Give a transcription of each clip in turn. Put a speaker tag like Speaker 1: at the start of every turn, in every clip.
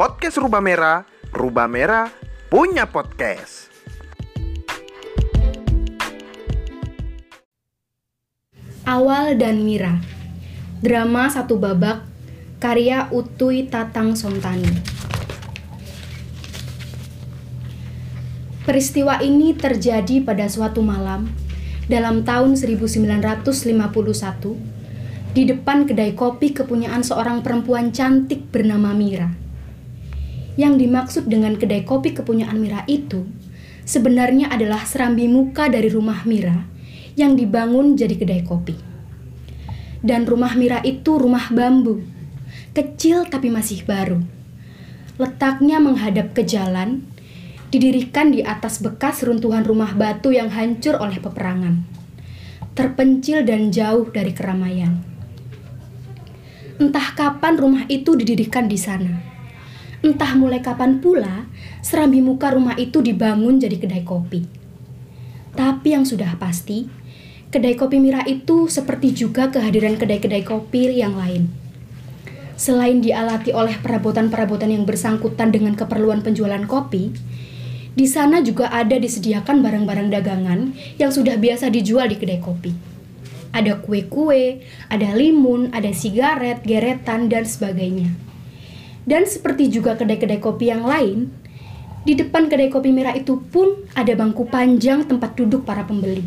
Speaker 1: podcast Rubah Merah, Rubah Merah punya podcast.
Speaker 2: Awal dan Mira Drama satu babak Karya Utui Tatang Sontani Peristiwa ini terjadi pada suatu malam dalam tahun 1951 di depan kedai kopi kepunyaan seorang perempuan cantik bernama Mira. Yang dimaksud dengan kedai kopi kepunyaan Mira itu sebenarnya adalah serambi muka dari rumah Mira yang dibangun jadi kedai kopi. Dan rumah Mira itu rumah bambu, kecil tapi masih baru. Letaknya menghadap ke jalan, didirikan di atas bekas runtuhan rumah batu yang hancur oleh peperangan. Terpencil dan jauh dari keramaian. Entah kapan rumah itu didirikan di sana. Entah mulai kapan pula serambi muka rumah itu dibangun jadi kedai kopi. Tapi yang sudah pasti, kedai kopi Mira itu seperti juga kehadiran kedai-kedai kopi yang lain. Selain dialati oleh perabotan-perabotan yang bersangkutan dengan keperluan penjualan kopi, di sana juga ada disediakan barang-barang dagangan yang sudah biasa dijual di kedai kopi. Ada kue-kue, ada limun, ada sigaret, geretan, dan sebagainya. Dan seperti juga kedai-kedai kopi yang lain, di depan kedai kopi merah itu pun ada bangku panjang tempat duduk para pembeli.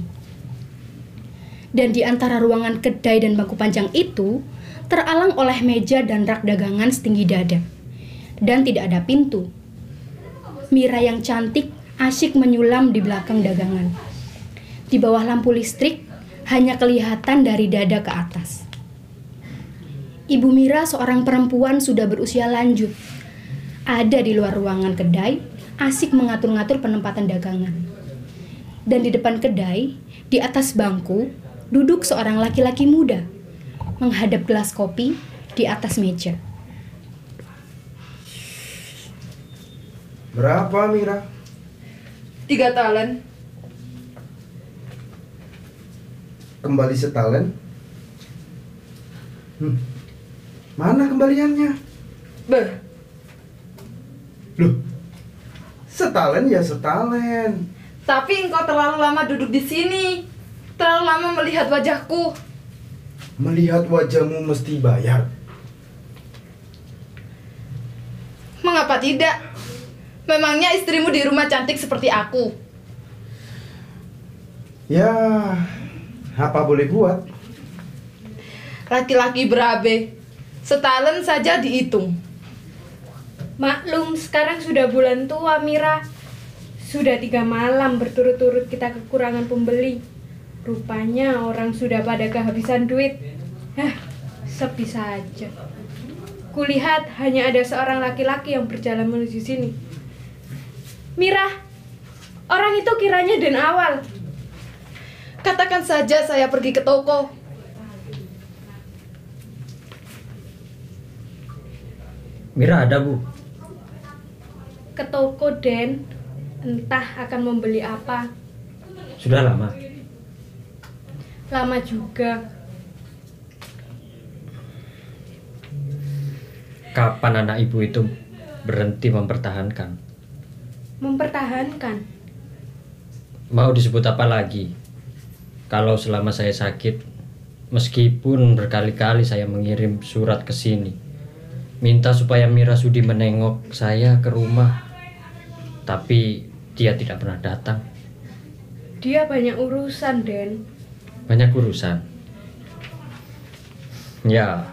Speaker 2: Dan di antara ruangan kedai dan bangku panjang itu, teralang oleh meja dan rak dagangan setinggi dada. Dan tidak ada pintu. Mira yang cantik asyik menyulam di belakang dagangan. Di bawah lampu listrik, hanya kelihatan dari dada ke atas. Ibu Mira seorang perempuan sudah berusia lanjut. Ada di luar ruangan kedai, asik mengatur-ngatur penempatan dagangan. Dan di depan kedai, di atas bangku, duduk seorang laki-laki muda, menghadap gelas kopi di atas meja.
Speaker 1: Berapa Mira?
Speaker 3: Tiga talen.
Speaker 1: Kembali setalen? Hmm. Mana kembaliannya?
Speaker 3: Beh,
Speaker 1: Loh, setalen ya setalen.
Speaker 3: tapi engkau terlalu lama duduk di sini. Terlalu lama melihat wajahku.
Speaker 1: Melihat wajahmu mesti bayar.
Speaker 3: Mengapa tidak? Memangnya istrimu di rumah cantik seperti aku.
Speaker 1: Ya, apa boleh buat?
Speaker 3: Laki-laki berabe. Setalen saja dihitung.
Speaker 4: Maklum, sekarang sudah bulan tua, Mira. Sudah tiga malam berturut-turut kita kekurangan pembeli. Rupanya orang sudah pada kehabisan duit. Hah, sepi saja. Kulihat hanya ada seorang laki-laki yang berjalan menuju sini. Mira, orang itu kiranya dan awal.
Speaker 3: Katakan saja saya pergi ke toko.
Speaker 5: Mira ada bu
Speaker 4: Ke toko Den, entah akan membeli apa.
Speaker 5: Sudah lama
Speaker 4: Lama juga.
Speaker 5: Kapan anak ibu itu berhenti mempertahankan
Speaker 4: Mempertahankan.
Speaker 5: Mau disebut apa lagi Kalau selama saya sakit Meskipun berkali-kali saya mengirim surat ke sini Minta supaya Mira Sudi menengok saya ke rumah. Tapi dia tidak pernah datang.
Speaker 4: Dia banyak urusan, Den.
Speaker 5: Banyak urusan? Ya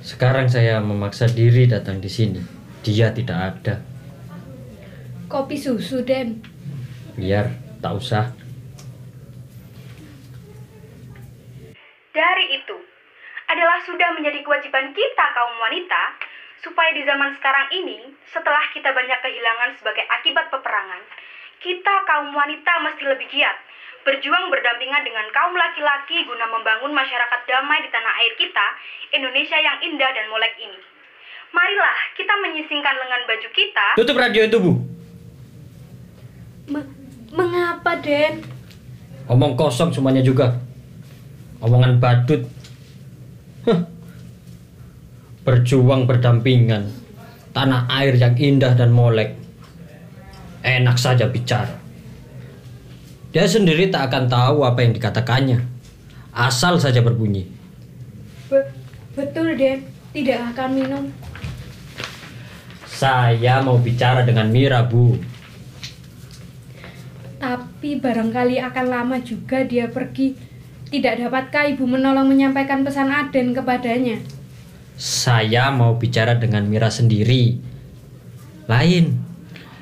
Speaker 5: Sekarang saya memaksa diri datang di sini. Dia tidak ada.
Speaker 4: Kopi susu, Den.
Speaker 5: Biar tak usah.
Speaker 2: Dari itu, adalah sudah menjadi kewajiban kita kaum wanita supaya di zaman sekarang ini, setelah kita banyak kehilangan sebagai akibat peperangan, kita kaum wanita mesti lebih giat, berjuang berdampingan dengan kaum laki-laki guna membangun masyarakat damai di tanah air kita, Indonesia yang indah dan molek ini. Marilah kita menyisingkan lengan baju kita
Speaker 5: Tutup radio itu bu
Speaker 4: Me- mengapa, Den?
Speaker 5: Omong kosong semuanya juga. Omongan badut. Berjuang berdampingan. tanah air yang indah dan molek. Enak saja bicara. Dia sendiri tak akan tahu apa yang dikatakannya. Asal saja berbunyi.
Speaker 4: Be- betul, Den. Tidak akan minum.
Speaker 5: Saya mau bicara dengan Mira, Bu.
Speaker 4: Tapi barangkali akan lama juga dia pergi. Tidak dapatkah ibu menolong menyampaikan pesan Aden kepadanya?
Speaker 5: Saya mau bicara dengan Mira sendiri. Lain.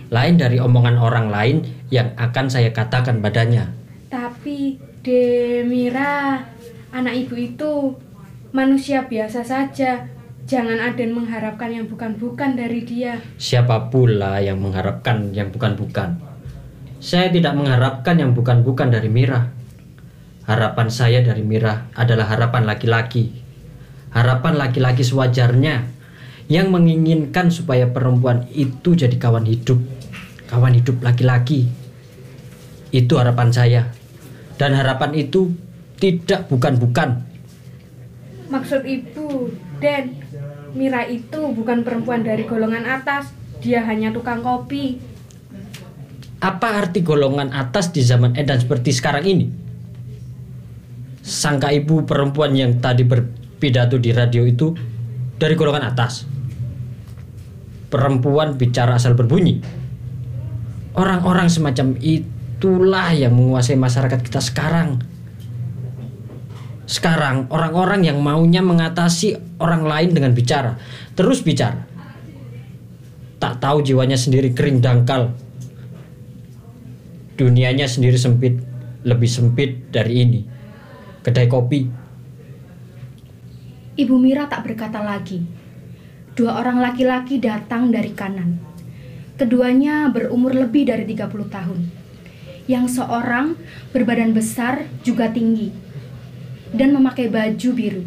Speaker 5: Lain dari omongan orang lain yang akan saya katakan padanya.
Speaker 4: Tapi Demira, anak ibu itu manusia biasa saja. Jangan Aden mengharapkan yang bukan-bukan dari dia.
Speaker 5: Siapa pula yang mengharapkan yang bukan-bukan? Saya tidak mengharapkan yang bukan-bukan dari Mira. Harapan saya dari Mira adalah harapan laki-laki. Harapan laki-laki sewajarnya yang menginginkan supaya perempuan itu jadi kawan hidup. Kawan hidup laki-laki. Itu harapan saya. Dan harapan itu tidak bukan-bukan.
Speaker 4: Maksud ibu, Den, Mira itu bukan perempuan dari golongan atas. Dia hanya tukang kopi.
Speaker 5: Apa arti golongan atas di zaman edan seperti sekarang ini? Sangka ibu perempuan yang tadi berpidato di radio itu dari golongan atas. Perempuan bicara asal berbunyi. Orang-orang semacam itulah yang menguasai masyarakat kita sekarang. Sekarang orang-orang yang maunya mengatasi orang lain dengan bicara, terus bicara. Tak tahu jiwanya sendiri kering dangkal, dunianya sendiri sempit, lebih sempit dari ini. Kedai kopi,
Speaker 2: Ibu Mira tak berkata lagi. Dua orang laki-laki datang dari kanan. Keduanya berumur lebih dari 30 tahun. Yang seorang berbadan besar juga tinggi dan memakai baju biru.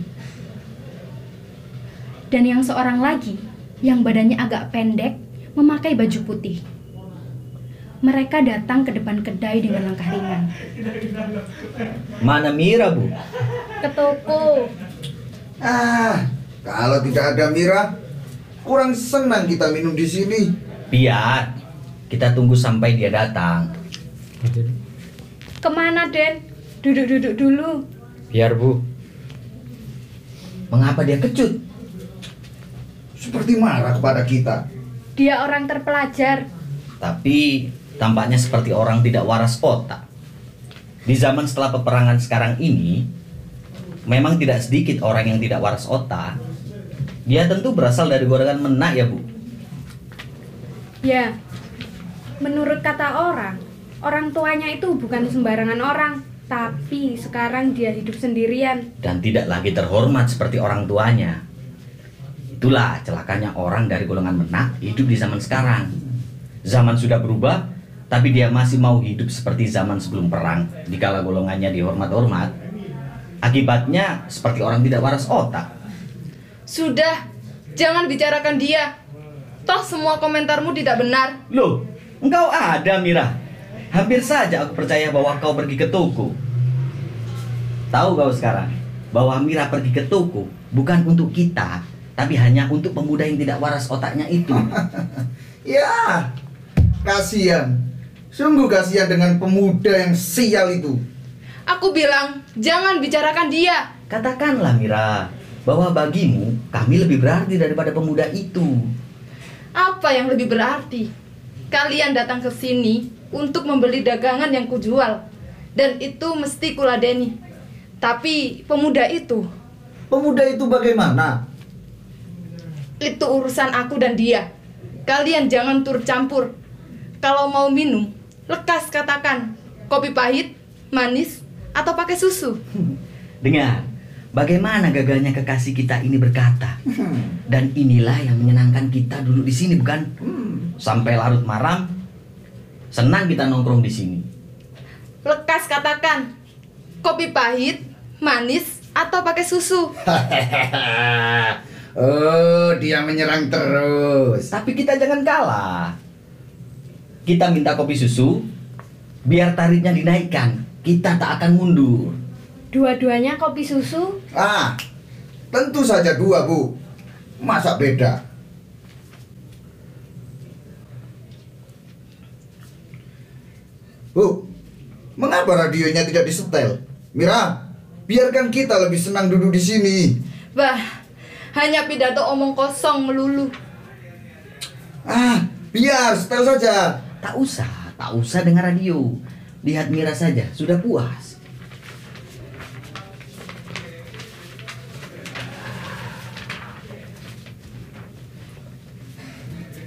Speaker 2: Dan yang seorang lagi yang badannya agak pendek memakai baju putih. Mereka datang ke depan kedai dengan langkah ringan.
Speaker 6: Mana Mira, Bu?
Speaker 4: Ke toko.
Speaker 7: Ah, kalau tidak ada Mira, kurang senang kita minum di sini.
Speaker 6: Biar kita tunggu sampai dia datang.
Speaker 4: Ke mana, Den? Duduk-duduk dulu.
Speaker 5: biar bu.
Speaker 6: Mengapa dia kecut?
Speaker 7: Seperti marah kepada kita.
Speaker 4: Dia orang terpelajar.
Speaker 6: Tapi tampaknya seperti orang tidak waras otak. Di zaman setelah peperangan sekarang ini, memang tidak sedikit orang yang tidak waras otak. Dia tentu berasal dari golongan menak ya, Bu.
Speaker 4: Ya, menurut kata orang, orang tuanya itu bukan sembarangan orang, tapi sekarang dia hidup sendirian.
Speaker 6: Dan tidak lagi terhormat seperti orang tuanya. Itulah celakanya orang dari golongan menak hidup di zaman sekarang. Zaman sudah berubah, tapi dia masih mau hidup seperti zaman sebelum perang, dikala golongannya dihormat-hormat. Akibatnya seperti orang tidak waras otak.
Speaker 3: Sudah, jangan bicarakan dia. Toh semua komentarmu tidak benar.
Speaker 6: Loh, engkau ada Mira. Hampir saja aku percaya bahwa kau pergi ke toko. Tahu kau sekarang bahwa Mira pergi ke toko bukan untuk kita, tapi hanya untuk pemuda yang tidak waras otaknya itu.
Speaker 7: Ya, kasihan. Sungguh kasihan dengan pemuda yang sial itu.
Speaker 3: Aku bilang, jangan bicarakan dia.
Speaker 6: Katakanlah Mira, bahwa bagimu kami lebih berarti daripada pemuda itu.
Speaker 3: Apa yang lebih berarti? Kalian datang ke sini untuk membeli dagangan yang kujual. Dan itu mesti kuladeni. Tapi pemuda itu,
Speaker 7: Pemuda itu bagaimana?
Speaker 3: itu urusan aku dan dia. Kalian jangan turut campur. Kalau mau minum, lekas katakan. Kopi pahit, manis, atau pakai susu.
Speaker 6: Dengar, bagaimana gagalnya kekasih kita ini berkata. Dan inilah yang menyenangkan kita duduk di sini, bukan? Sampai larut malam, senang kita nongkrong di sini.
Speaker 3: Lekas katakan. Kopi pahit, manis, atau pakai susu.
Speaker 7: oh, dia menyerang terus.
Speaker 6: Tapi kita jangan kalah kita minta kopi susu, biar tarifnya dinaikkan, kita tak akan mundur.
Speaker 4: Dua-duanya kopi susu?
Speaker 7: Ah, tentu saja dua, Bu. Masa beda? Bu, mengapa radionya tidak disetel? Mira, biarkan kita lebih senang duduk di sini.
Speaker 3: Bah, hanya pidato omong kosong melulu.
Speaker 7: Ah, biar setel saja.
Speaker 6: Tak usah, tak usah dengar radio. Lihat Mira saja, sudah puas.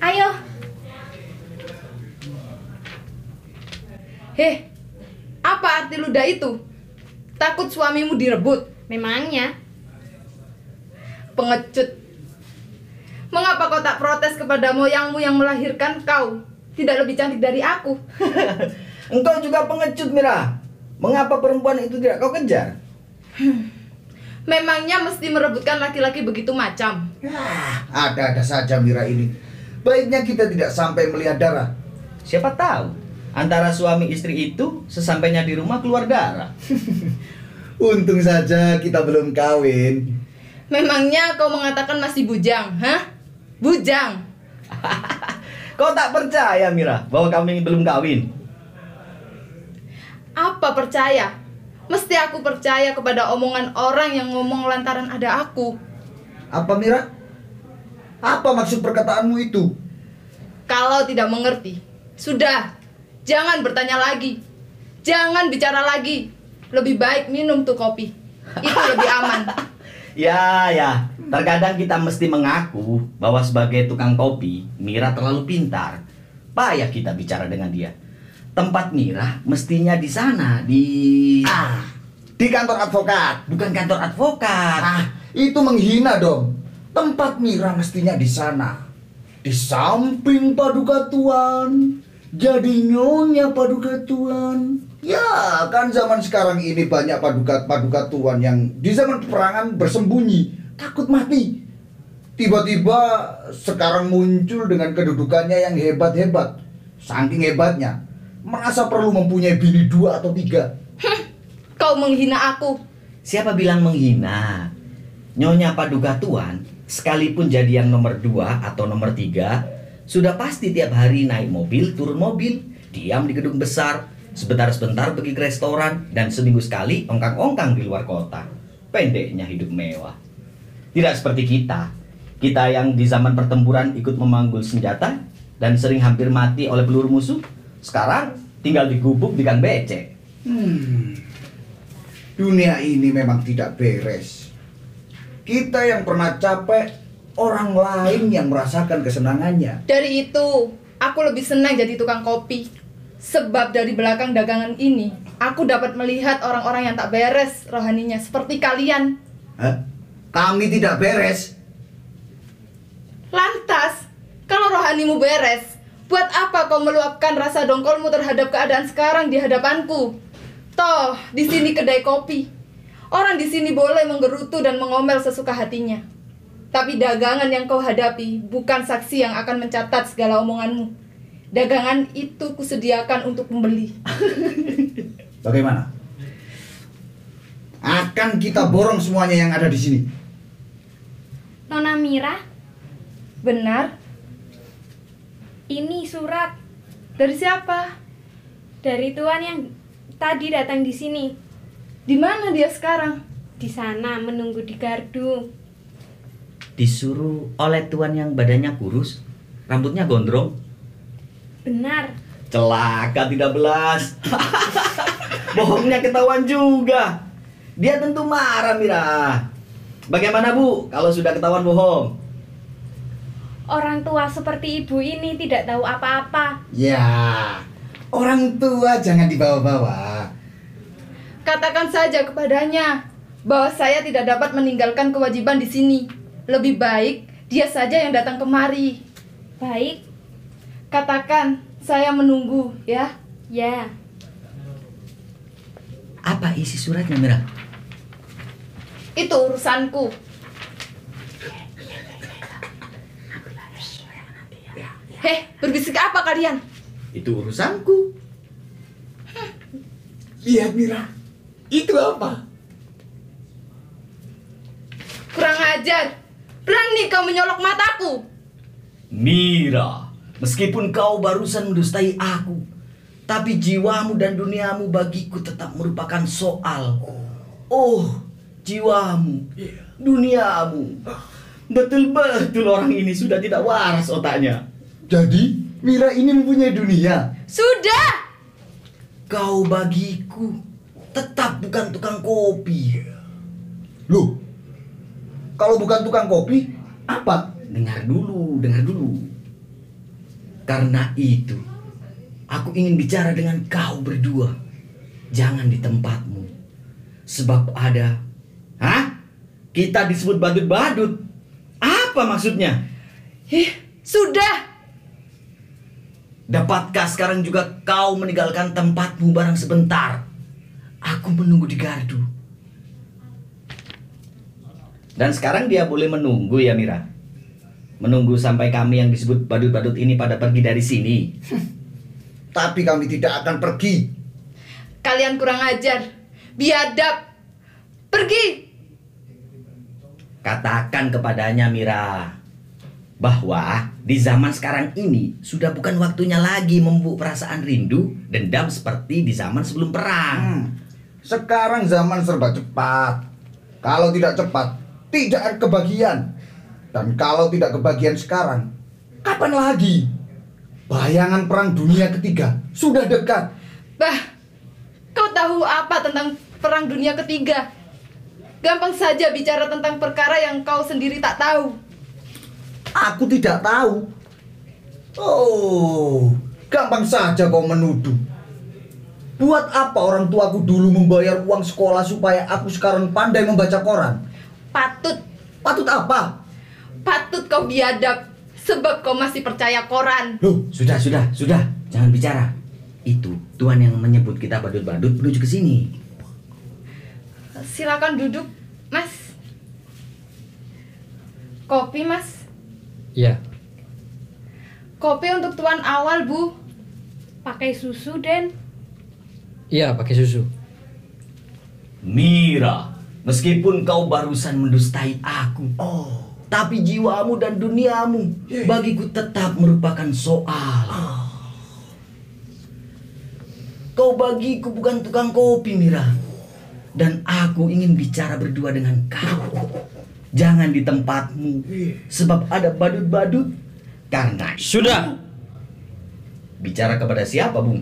Speaker 4: Ayo,
Speaker 3: Heh, apa arti ludah itu? Takut suamimu direbut?
Speaker 4: memangnya
Speaker 3: Pengecut. Mengapa kau tak protes kepada moyangmu yang melahirkan kau? Tidak lebih cantik dari aku.
Speaker 6: Engkau juga pengecut, Mira. Mengapa perempuan itu tidak kau kejar?
Speaker 3: Memangnya mesti merebutkan laki-laki begitu macam?
Speaker 7: Ada-ada saja Mira ini. Baiknya kita tidak sampai melihat darah.
Speaker 6: Siapa tahu antara suami istri itu sesampainya di rumah keluar darah.
Speaker 7: Untung saja kita belum kawin.
Speaker 3: Memangnya kau mengatakan masih bujang, hah? Bujang.
Speaker 6: Kau tak percaya Mira bahwa kami belum kawin?
Speaker 3: Apa percaya? Mesti aku percaya kepada omongan orang yang ngomong lantaran ada aku.
Speaker 7: Apa Mira? Apa maksud perkataanmu itu?
Speaker 3: Kalau tidak mengerti, sudah. Jangan bertanya lagi. Jangan bicara lagi. Lebih baik minum tuh kopi. Itu lebih aman.
Speaker 6: Ya, ya. Terkadang kita mesti mengaku bahwa sebagai tukang kopi, Mira terlalu pintar. Payah kita bicara dengan dia. Tempat Mira mestinya di sana, di
Speaker 7: Ah, di kantor advokat.
Speaker 6: bukan kantor advokat.
Speaker 7: Ah, itu menghina dong. Tempat Mira mestinya di sana. Di samping paduka tuan. Jadi nyonya paduka tuan. Ya, kan zaman sekarang ini banyak paduka-paduka tuan yang di zaman peperangan bersembunyi, takut mati. Tiba-tiba sekarang muncul dengan kedudukannya yang hebat-hebat. Saking hebatnya, merasa perlu mempunyai bini dua atau tiga.
Speaker 3: Kau menghina aku.
Speaker 6: Siapa bilang menghina? Nyonya Paduka Tuan, sekalipun jadi yang nomor dua atau nomor tiga, sudah pasti tiap hari naik mobil, turun mobil, diam di gedung besar, sebentar-sebentar pergi ke restoran, dan seminggu sekali ongkang-ongkang di luar kota. Pendeknya hidup mewah. Tidak seperti kita. Kita yang di zaman pertempuran ikut memanggul senjata dan sering hampir mati oleh peluru musuh, sekarang tinggal digubuk di kang becek.
Speaker 7: Hmm, dunia ini memang tidak beres. Kita yang pernah capek, orang lain yang merasakan kesenangannya.
Speaker 3: Dari itu, aku lebih senang jadi tukang kopi. Sebab dari belakang dagangan ini, aku dapat melihat orang-orang yang tak beres rohaninya seperti kalian.
Speaker 7: Hah? Kami tidak beres.
Speaker 3: Lantas, kalau rohanimu beres, buat apa kau meluapkan rasa dongkolmu terhadap keadaan sekarang di hadapanku? Toh, di sini kedai kopi. Orang di sini boleh menggerutu dan mengomel sesuka hatinya. Tapi dagangan yang kau hadapi bukan saksi yang akan mencatat segala omonganmu. Dagangan itu kusediakan untuk pembeli.
Speaker 7: Bagaimana? Akan kita borong semuanya yang ada di sini.
Speaker 4: Nona Mira,
Speaker 3: Benar?
Speaker 4: ini surat
Speaker 3: Dari siapa?
Speaker 4: dari tuan yang tadi datang di sini.
Speaker 3: Di mana dia sekarang?
Speaker 4: Di sana menunggu di gardu.
Speaker 6: Disuruh oleh tuan yang badannya kurus, rambutnya gondrong,
Speaker 4: Benar.
Speaker 6: celaka tidak belas. Bohongnya ketahuan juga. Dia tentu marah, Mira. Bagaimana, Bu, kalau sudah ketahuan bohong?
Speaker 4: Orang tua seperti ibu ini tidak tahu apa-apa.
Speaker 7: Ya, orang tua jangan dibawa-bawa.
Speaker 3: Katakan saja kepadanya bahwa saya tidak dapat meninggalkan kewajiban di sini. Lebih baik dia saja yang datang kemari.
Speaker 4: Baik,
Speaker 3: Katakan saya menunggu ya.
Speaker 4: ya.
Speaker 6: Apa isi suratnya, Mira?
Speaker 3: Itu urusanku. Heh, berbisik apa kalian?
Speaker 6: Itu urusanku.
Speaker 7: Lihat Mira, itu apa?
Speaker 3: Kurang ajar. Berani kau menyolok mataku.
Speaker 6: Mira, meskipun kau barusan mendustai aku, Tapi jiwamu dan duniamu bagiku tetap merupakan soal. Oh, jiwamu, duniamu. Betul-betul orang ini sudah tidak waras otaknya.
Speaker 7: Jadi, Mira ini mempunyai dunia.
Speaker 3: Sudah!
Speaker 6: Kau bagiku tetap bukan tukang kopi.
Speaker 7: Loh, kalau bukan tukang kopi, apa?
Speaker 6: Dengar dulu, dengar dulu. Karena itu, aku ingin bicara dengan kau berdua. Jangan di tempatmu. Sebab ada... Hah? Kita disebut badut-badut. Apa maksudnya?
Speaker 3: Ih, sudah!
Speaker 6: Dapatkah sekarang juga kau meninggalkan tempatmu barang sebentar? Aku menunggu di gardu. Dan sekarang dia boleh menunggu ya Mira? Menunggu sampai kami yang disebut badut-badut ini pada pergi dari sini.
Speaker 7: Tapi kami tidak akan pergi.
Speaker 3: Kalian kurang ajar. Biadab. Pergi!
Speaker 6: Katakan kepadanya Mira bahwa di zaman sekarang ini sudah bukan waktunya lagi membuk perasaan rindu dendam seperti di zaman sebelum perang.
Speaker 7: Hmm. Sekarang zaman serba cepat. Kalau tidak cepat, tidak ada kebagian. Dan kalau tidak kebagian sekarang, kapan lagi? Bayangan perang dunia ketiga sudah dekat.
Speaker 3: Bah, kau tahu apa tentang perang dunia ketiga? Gampang saja bicara tentang perkara yang kau sendiri tak tahu.
Speaker 7: Aku tidak tahu. Oh, gampang saja kau menuduh. Buat apa orang tuaku dulu membayar uang sekolah supaya aku sekarang pandai membaca koran?
Speaker 3: Patut,
Speaker 7: Patut apa?
Speaker 3: Patut kau biadab. Sebab kau masih percaya koran.
Speaker 6: Loh, sudah, sudah, sudah. Jangan bicara. Itu Tuhan yang menyebut kita badut-badut menuju ke sini.
Speaker 3: Silakan duduk, Mas. Kopi, Mas.
Speaker 5: Iya,
Speaker 3: Kopi untuk tuan awal, Bu.
Speaker 4: Pakai susu, Den.
Speaker 5: iya pakai susu.
Speaker 6: Mira, meskipun kau barusan mendustai aku, oh, tapi jiwamu dan duniamu bagiku tetap merupakan soal. Kau bagiku bukan tukang kopi, Mira. Dan aku ingin bicara berdua dengan kau. Jangan di tempatmu, sebab ada badut-badut. Karena itu-
Speaker 5: Sudah.
Speaker 6: Bicara kepada siapa, Bung?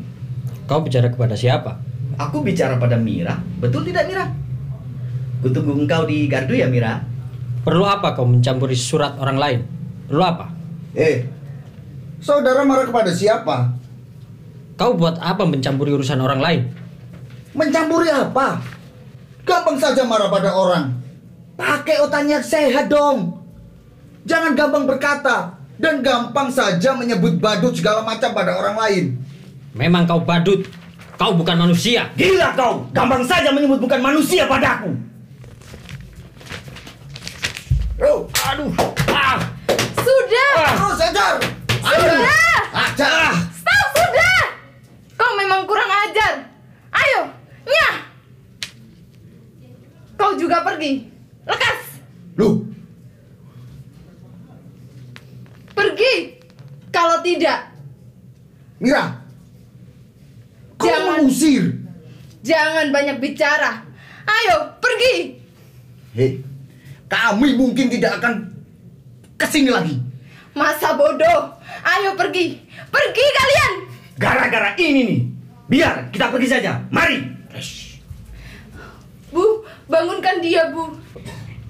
Speaker 5: Kau bicara kepada siapa?
Speaker 6: Aku bicara pada Mira, betul tidak Mira? Kutunggu engkau di gardu ya Mira.
Speaker 5: Perlu apa kau mencampuri surat orang lain? Perlu apa?
Speaker 7: Eh, saudara marah kepada siapa?
Speaker 5: Kau buat apa mencampuri urusan orang lain?
Speaker 7: Mencampuri apa? Gampang saja marah pada orang. Pakai otaknya sehat dong. Jangan gampang berkata dan gampang saja menyebut badut segala macam pada orang lain.
Speaker 5: Memang kau badut. Kau bukan manusia.
Speaker 6: Gila kau, gampang saja menyebut bukan manusia padaku.
Speaker 7: Oh,
Speaker 5: Aduh. Ah.
Speaker 3: Sudah!
Speaker 7: terus ajar.
Speaker 3: Sudah!
Speaker 7: Ajar.
Speaker 3: Stop, sudah! Kau memang kurang ajar. Ayo, nyah! Kau juga pergi. Lekas!
Speaker 7: Loh,
Speaker 3: Pergi! Kalau tidak,
Speaker 7: Mira. Kau
Speaker 3: Jangan.
Speaker 7: mengusir.
Speaker 3: jangan banyak bicara. Ayo, pergi!
Speaker 7: Hei, kami mungkin tidak akan ke sini lagi.
Speaker 3: Masa bodoh. Ayo pergi. Pergi kalian!
Speaker 6: Gara-gara ini nih. Biar kita pergi saja. Mari.
Speaker 3: Bu, bangunkan dia, Bu.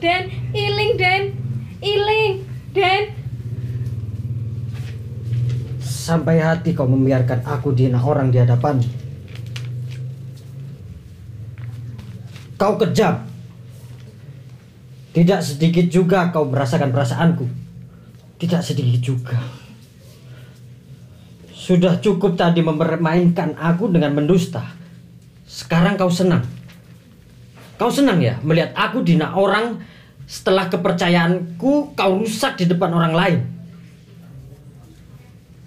Speaker 4: Den, iling, Den. Iling, Den.
Speaker 5: Sampai hati kau membiarkan aku dihina orang di hadapan. Kau kejam. Tidak sedikit juga kau merasakan perasaanku. Tidak sedikit juga. Sudah cukup tadi mempermainkan aku dengan mendusta. Sekarang kau senang. Kau senang ya melihat aku dihina orang setelah kepercayaanku kau rusak di depan orang lain.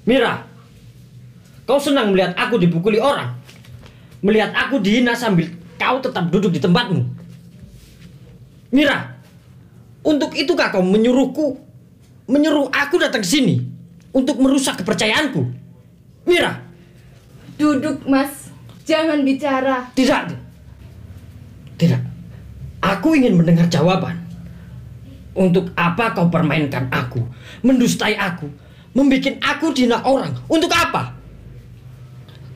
Speaker 5: Mira, kau senang melihat aku dipukuli orang. Melihat aku dihina sambil kau tetap duduk di tempatmu. Mira, untuk itukah kau menyuruhku, menyuruh aku datang ke sini untuk merusak kepercayaanku? Mira,
Speaker 3: Duduk, Mas. Jangan bicara.
Speaker 5: Tidak. Tidak. Aku ingin mendengar jawaban. Untuk apa kau permainkan aku? Mendustai aku? Membikin aku dina orang? Untuk apa?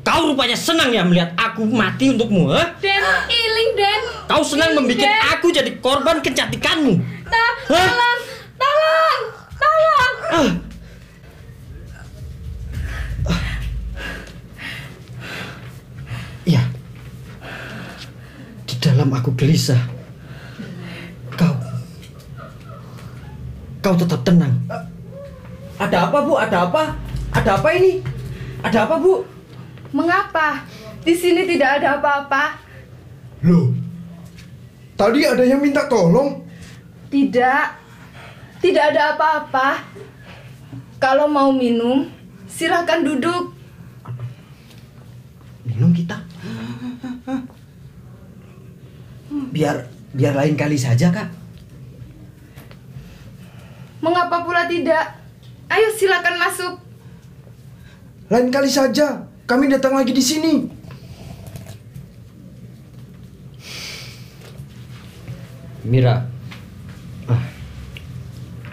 Speaker 5: Kau rupanya senang ya melihat aku mati untukmu, ha?
Speaker 4: Den, iling Den.
Speaker 5: Kau senang membuat aku jadi korban kecantikanmu.
Speaker 4: Ta-
Speaker 5: Hah?
Speaker 4: tolong, tolong, tolong.
Speaker 5: Ah. Ya. Di dalam aku gelisah. Kau. Kau tetap tenang.
Speaker 8: Ada apa bu? Ada apa? Ada apa ini? Ada apa bu?
Speaker 3: Mengapa? Di sini tidak ada apa-apa.
Speaker 1: Loh, tadi ada yang minta tolong.
Speaker 3: Tidak. Tidak ada apa-apa. Kalau mau minum, silahkan duduk.
Speaker 8: Minum kita. Biar biar lain kali saja kak.
Speaker 3: Mengapa pula tidak? Ayo silakan masuk.
Speaker 1: Lain kali saja, kami datang lagi di sini.
Speaker 5: Mira.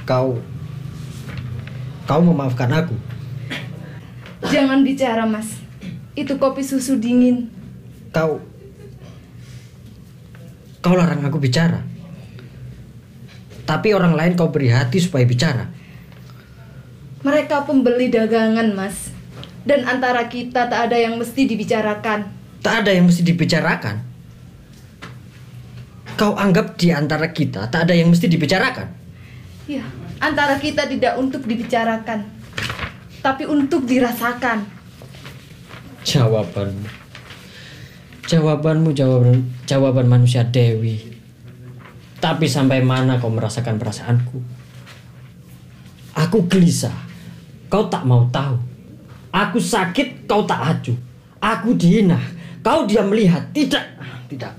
Speaker 5: Kau Kau memaafkan aku.
Speaker 3: Jangan bicara, Mas. Itu kopi susu dingin.
Speaker 5: Kau Kau larang aku bicara. Tapi orang lain kau beri hati supaya bicara.
Speaker 3: Mereka pembeli dagangan, Mas. Dan antara kita tak ada yang mesti dibicarakan.
Speaker 5: Tak ada yang mesti dibicarakan. Kau anggap di antara kita tak ada yang mesti dibicarakan.
Speaker 3: Ya, antara kita tidak untuk dibicarakan, tapi untuk dirasakan.
Speaker 5: Jawabanmu. Jawabanmu jawaban jawaban manusia dewi. Tapi sampai mana kau merasakan perasaanku? Aku gelisah. Kau tak mau tahu. Aku sakit, kau tak acuh. Aku dihina. Kau diam melihat. Tidak, tidak.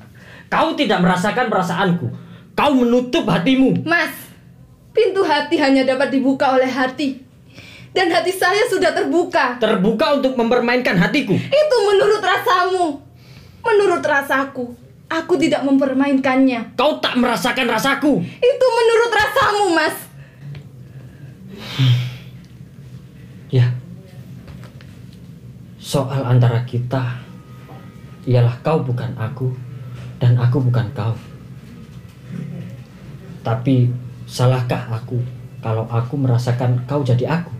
Speaker 5: Kau tidak merasakan perasaanku. Kau menutup hatimu.
Speaker 3: Mas, pintu hati hanya dapat dibuka oleh hati. Dan hati saya sudah terbuka.
Speaker 5: Terbuka untuk mempermainkan hatiku.
Speaker 3: Itu menurut rasamu. Menurut rasaku, aku tidak mempermainkannya.
Speaker 5: Kau tak merasakan rasaku.
Speaker 3: Itu menurut rasamu, Mas.
Speaker 5: Ya. Soal antara kita ialah kau bukan aku dan aku bukan kau. Tapi salahkah aku kalau aku merasakan kau jadi aku?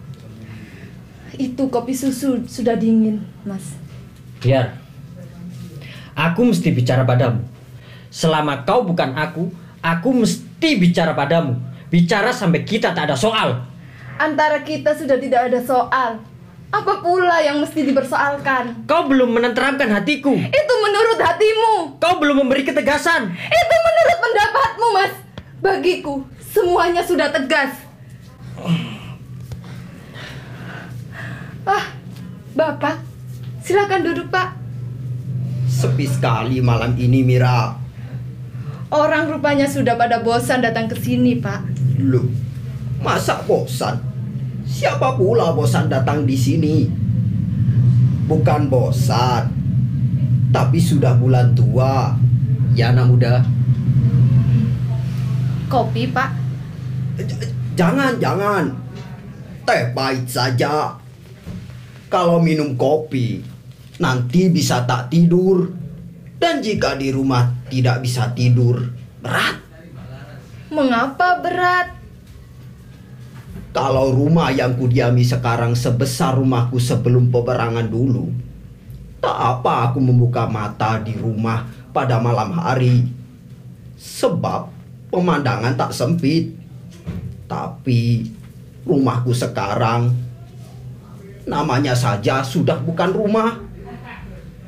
Speaker 3: Itu kopi susu sudah dingin, Mas.
Speaker 5: Biar. Aku mesti bicara padamu. Selama kau bukan aku, aku mesti bicara padamu. Bicara sampai kita tak ada soal.
Speaker 3: Antara kita sudah tidak ada soal. Apa pula yang mesti dipersoalkan?
Speaker 5: Kau belum menenteramkan hatiku.
Speaker 3: Itu menurut hatimu.
Speaker 5: Kau belum memberi ketegasan.
Speaker 3: Itu menurut pendapatmu, Mas. Bagiku, semuanya sudah tegas. Ah, Bapak, silakan duduk, Pak.
Speaker 8: Sepi sekali malam ini Mira.
Speaker 3: Orang rupanya sudah pada bosan datang ke sini, Pak.
Speaker 8: Loh, masa bosan? Siapa pula bosan datang di sini? Bukan bosan, tapi sudah bulan tua. Ya anak muda.
Speaker 3: Kopi, Pak.
Speaker 8: Jangan, jangan. Teh pahit saja. Kalau minum kopi, nanti bisa tak tidur. Dan jika di rumah tidak bisa tidur, berat.
Speaker 3: Mengapa berat?
Speaker 8: Kalau rumah yang kudiami sekarang sebesar rumahku sebelum peperangan dulu, tak apa aku membuka mata di rumah pada malam hari. Sebab pemandangan tak sempit. Tapi rumahku sekarang namanya saja sudah bukan rumah.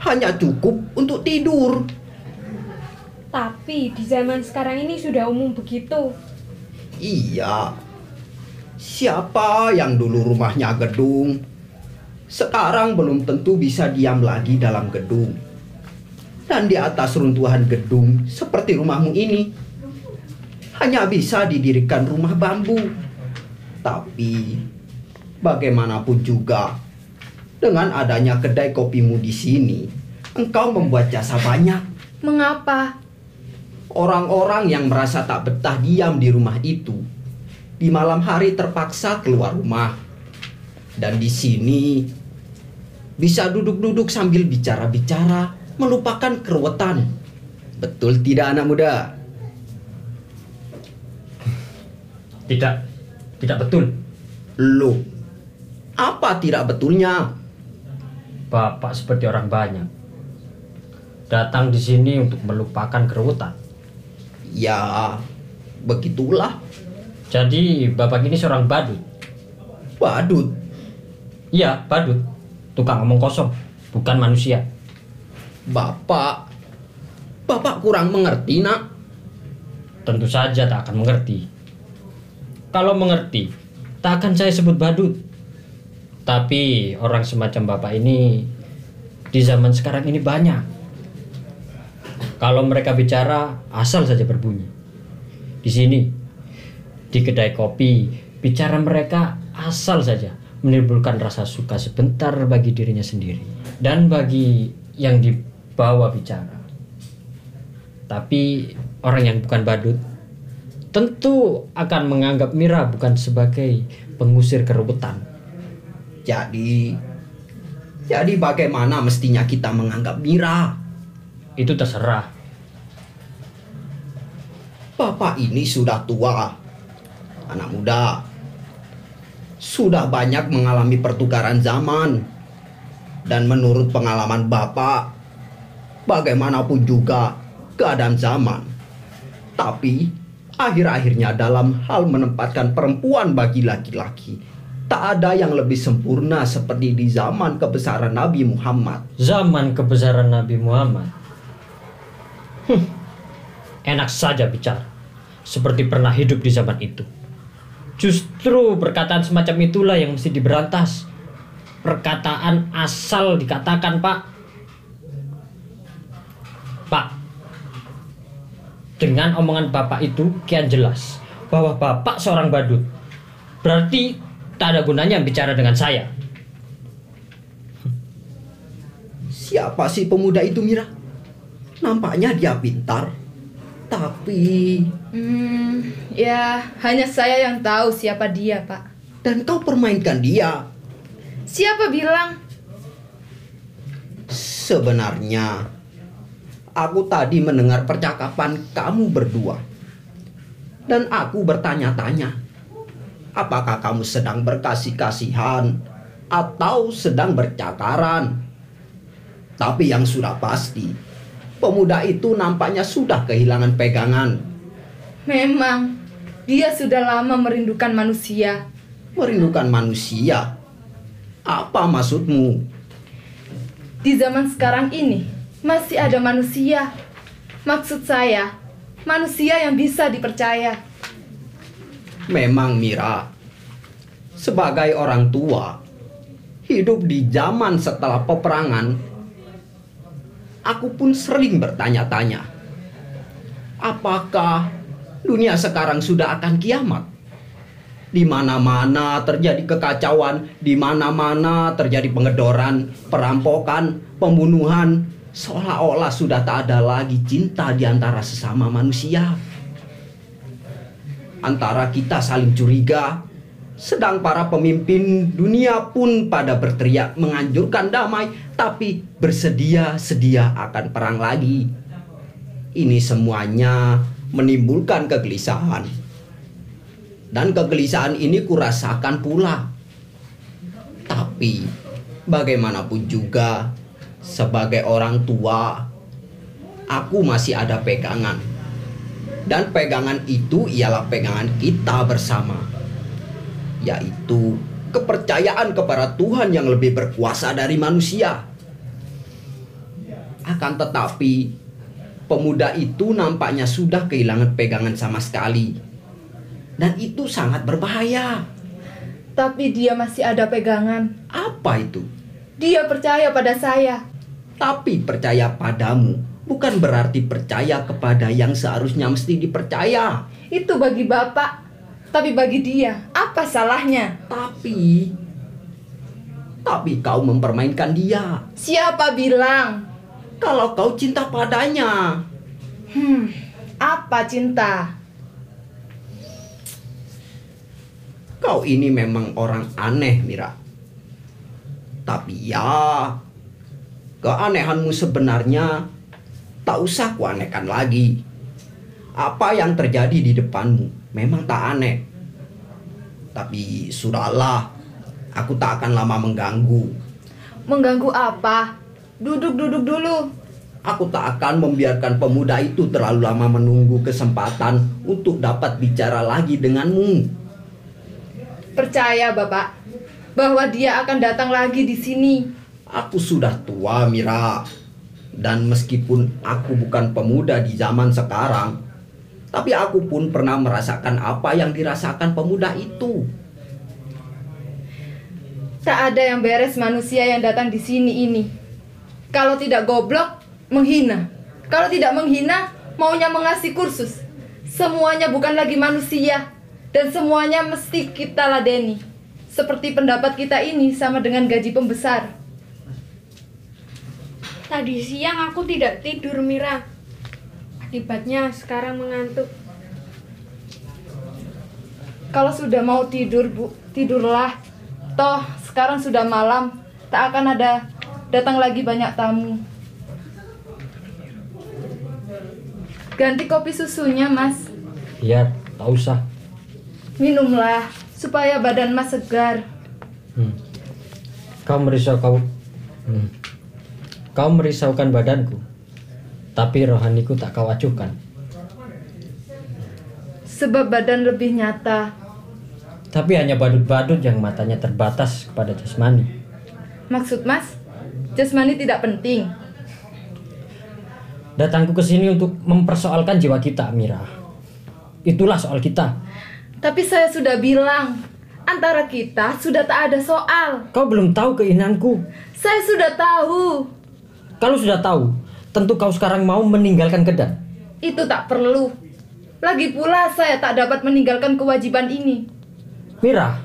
Speaker 8: Hanya cukup untuk tidur.
Speaker 4: Tapi di zaman sekarang ini sudah umum begitu.
Speaker 8: Iya. Siapa yang dulu rumahnya gedung, sekarang belum tentu bisa diam lagi dalam gedung. Dan di atas runtuhan gedung seperti rumahmu ini, hanya bisa didirikan rumah bambu. Tapi bagaimanapun juga, Dengan adanya kedai kopimu di sini, engkau membuat jasa banyak.
Speaker 3: Mengapa?
Speaker 8: Orang-orang yang merasa tak betah diam di rumah itu, di malam hari terpaksa keluar rumah. Dan di sini bisa duduk-duduk sambil bicara-bicara, melupakan keruwetan. Betul tidak anak muda?
Speaker 5: Tidak, tidak betul.
Speaker 8: Loh, apa tidak betulnya?
Speaker 5: Bapak seperti orang banyak. Datang di sini untuk melupakan keruwetan.
Speaker 8: Ya, begitulah.
Speaker 5: Jadi bapak ini seorang badut.
Speaker 8: Badut,
Speaker 5: Iya, badut. Tukang ngomong kosong, bukan manusia.
Speaker 8: Bapak. Bapak kurang mengerti, nak.
Speaker 5: Tentu saja tak akan mengerti. Kalau mengerti, tak akan saya sebut badut. Tapi orang semacam bapak ini di zaman sekarang ini banyak. Kalau mereka bicara, asal saja berbunyi. Di sini, di kedai kopi, bicara mereka asal saja menimbulkan rasa suka sebentar bagi dirinya sendiri dan bagi yang dibawa bicara. Tapi orang yang bukan badut tentu akan menganggap Mira bukan sebagai pengusir kerubutan.
Speaker 8: Jadi, jadi bagaimana mestinya kita menganggap Mira?
Speaker 5: Itu terserah.
Speaker 8: Bapak ini sudah tua, anak muda. Sudah banyak mengalami pertukaran zaman. Dan menurut pengalaman Bapak, bagaimanapun juga keadaan zaman. Tapi akhir-akhirnya dalam hal menempatkan perempuan bagi laki-laki, tak ada yang lebih sempurna seperti di zaman kebesaran Nabi Muhammad.
Speaker 5: Zaman kebesaran Nabi Muhammad. Enak saja bicara. Seperti pernah hidup di zaman itu. Justru perkataan semacam itulah yang mesti diberantas. Perkataan asal dikatakan, Pak. Pak, dengan omongan Bapak itu kian jelas bahwa Bapak seorang badut. Berarti tak ada gunanya bicara dengan saya.
Speaker 8: Siapa sih pemuda itu Mira? Nampaknya dia pintar. Tapi
Speaker 3: Hmm, ya hanya saya yang tahu siapa dia, Pak.
Speaker 8: dan kau permainkan dia.
Speaker 3: Siapa bilang?
Speaker 8: Sebenarnya aku tadi mendengar percakapan kamu berdua. Dan aku bertanya-tanya, apakah kamu sedang berkasih-kasihan atau sedang bercakaran? Tapi yang sudah pasti, pemuda itu nampaknya sudah kehilangan pegangan.
Speaker 3: Memang dia sudah lama merindukan manusia.
Speaker 8: Merindukan manusia. Apa maksudmu?
Speaker 3: Di zaman sekarang ini masih ada manusia. Maksud saya, manusia yang bisa dipercaya.
Speaker 8: Memang Mira, sebagai orang tua, hidup di zaman setelah peperangan, aku pun sering bertanya-tanya, apakah dunia sekarang sudah akan kiamat? Di mana-mana terjadi kekacauan, di mana-mana terjadi pengedoran, perampokan, pembunuhan, seolah-olah sudah tak ada lagi cinta di antara sesama manusia antara kita saling curiga, sedang para pemimpin dunia pun pada berteriak menganjurkan damai, tapi bersedia-sedia akan perang lagi. Ini semuanya menimbulkan kegelisahan. Dan kegelisahan ini kurasakan pula. Tapi bagaimanapun juga sebagai orang tua aku masih ada pegangan dan pegangan itu ialah pegangan kita bersama, yaitu kepercayaan kepada Tuhan yang lebih berkuasa dari manusia. Akan tetapi, pemuda itu nampaknya sudah kehilangan pegangan sama sekali, dan itu sangat berbahaya.
Speaker 3: Tapi dia masih ada pegangan.
Speaker 8: Apa itu?
Speaker 3: Dia percaya pada saya.
Speaker 8: Tapi percaya padamu bukan berarti percaya kepada yang seharusnya mesti dipercaya.
Speaker 3: Itu bagi Bapak. Tapi bagi dia, apa salahnya?
Speaker 8: Tapi Tapi kau mempermainkan dia.
Speaker 3: Siapa bilang?
Speaker 8: Kalau kau cinta padanya,
Speaker 3: Hmm, apa cinta?
Speaker 8: kau ini memang orang aneh, Mira. Tapi ya, keanehanmu sebenarnya tak usah kuanehkan lagi. Apa yang terjadi di depanmu memang tak aneh. Tapi sudahlah, aku tak akan lama mengganggu.
Speaker 3: Mengganggu apa? Duduk-duduk dulu.
Speaker 8: Aku tak akan membiarkan pemuda itu terlalu lama menunggu kesempatan untuk dapat bicara lagi denganmu.
Speaker 3: Percaya, Bapak, bahwa dia akan datang lagi di sini.
Speaker 8: Aku sudah tua, Mira. Dan meskipun aku bukan pemuda di zaman sekarang, tapi aku pun pernah merasakan apa yang dirasakan pemuda itu.
Speaker 3: Tak ada yang beres manusia yang datang di sini ini. Kalau tidak goblok, menghina. Kalau tidak menghina, maunya mengasih kursus. Semuanya bukan lagi manusia dan semuanya mesti kita ladeni. Seperti pendapat kita ini sama dengan gaji pembesar.
Speaker 4: Tadi siang aku tidak tidur, Mira. Akibatnya sekarang mengantuk.
Speaker 3: Kalau sudah mau tidur, Bu, tidurlah. Toh, sekarang sudah malam, tak akan ada datang lagi banyak tamu. Ganti kopi susunya, Mas.
Speaker 5: Iya, tak usah.
Speaker 3: Minumlah supaya badan Mas segar.
Speaker 5: Hmm. Kau merisau kau hmm. Kau merisaukan badanku Tapi rohaniku tak kau acuhkan
Speaker 3: Sebab badan lebih nyata.
Speaker 5: Tapi hanya badut-badut yang matanya terbatas kepada jasmani
Speaker 3: Maksud Mas, jasmani tidak penting.
Speaker 5: Datangku ke sini untuk mempersoalkan jiwa kita, Mira Itulah soal kita
Speaker 3: Tapi saya sudah bilang, antara kita sudah tak ada soal.
Speaker 5: Kau belum tahu keinginanku
Speaker 3: Saya sudah tahu.
Speaker 5: Kalau sudah tahu, tentu kau sekarang mau meninggalkan kedan
Speaker 3: Itu tak perlu. Lagi pula saya tak dapat meninggalkan kewajiban ini.
Speaker 5: Mira,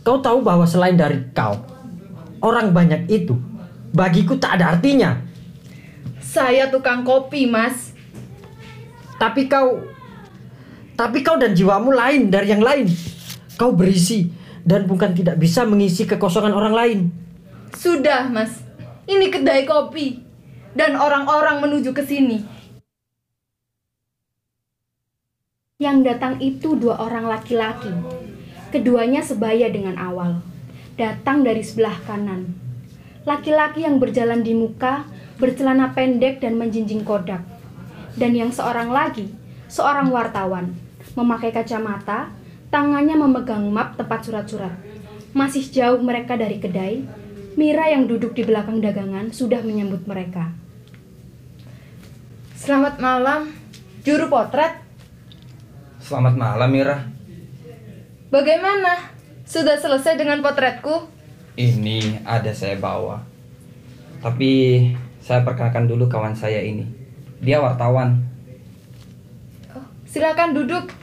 Speaker 5: kau tahu bahwa selain dari kau, orang banyak itu bagiku tak ada artinya.
Speaker 3: Saya tukang kopi, Mas.
Speaker 5: Tapi kau, tapi kau dan jiwamu lain dari yang lain. Kau berisi dan bukan tidak bisa mengisi kekosongan orang lain.
Speaker 3: Sudah, Mas. Ini kedai kopi. Dan orang-orang menuju ke sini.
Speaker 2: Yang datang itu dua orang laki-laki. Keduanya sebaya dengan awal. Datang dari sebelah kanan. Laki-laki yang berjalan di muka, bercelana pendek dan menjinjing kodak. Dan yang seorang lagi, seorang wartawan, memakai kacamata, tangannya memegang map tempat surat-surat. Masih jauh mereka dari kedai, Mira yang duduk di belakang dagangan sudah menyambut mereka.
Speaker 3: Selamat malam, juru potret.
Speaker 9: Selamat malam Mira.
Speaker 3: Bagaimana? Sudah selesai dengan potretku?
Speaker 9: Ini ada saya bawa. Tapi saya perkenalkan dulu kawan saya ini. Dia wartawan.
Speaker 3: Oh, silakan duduk.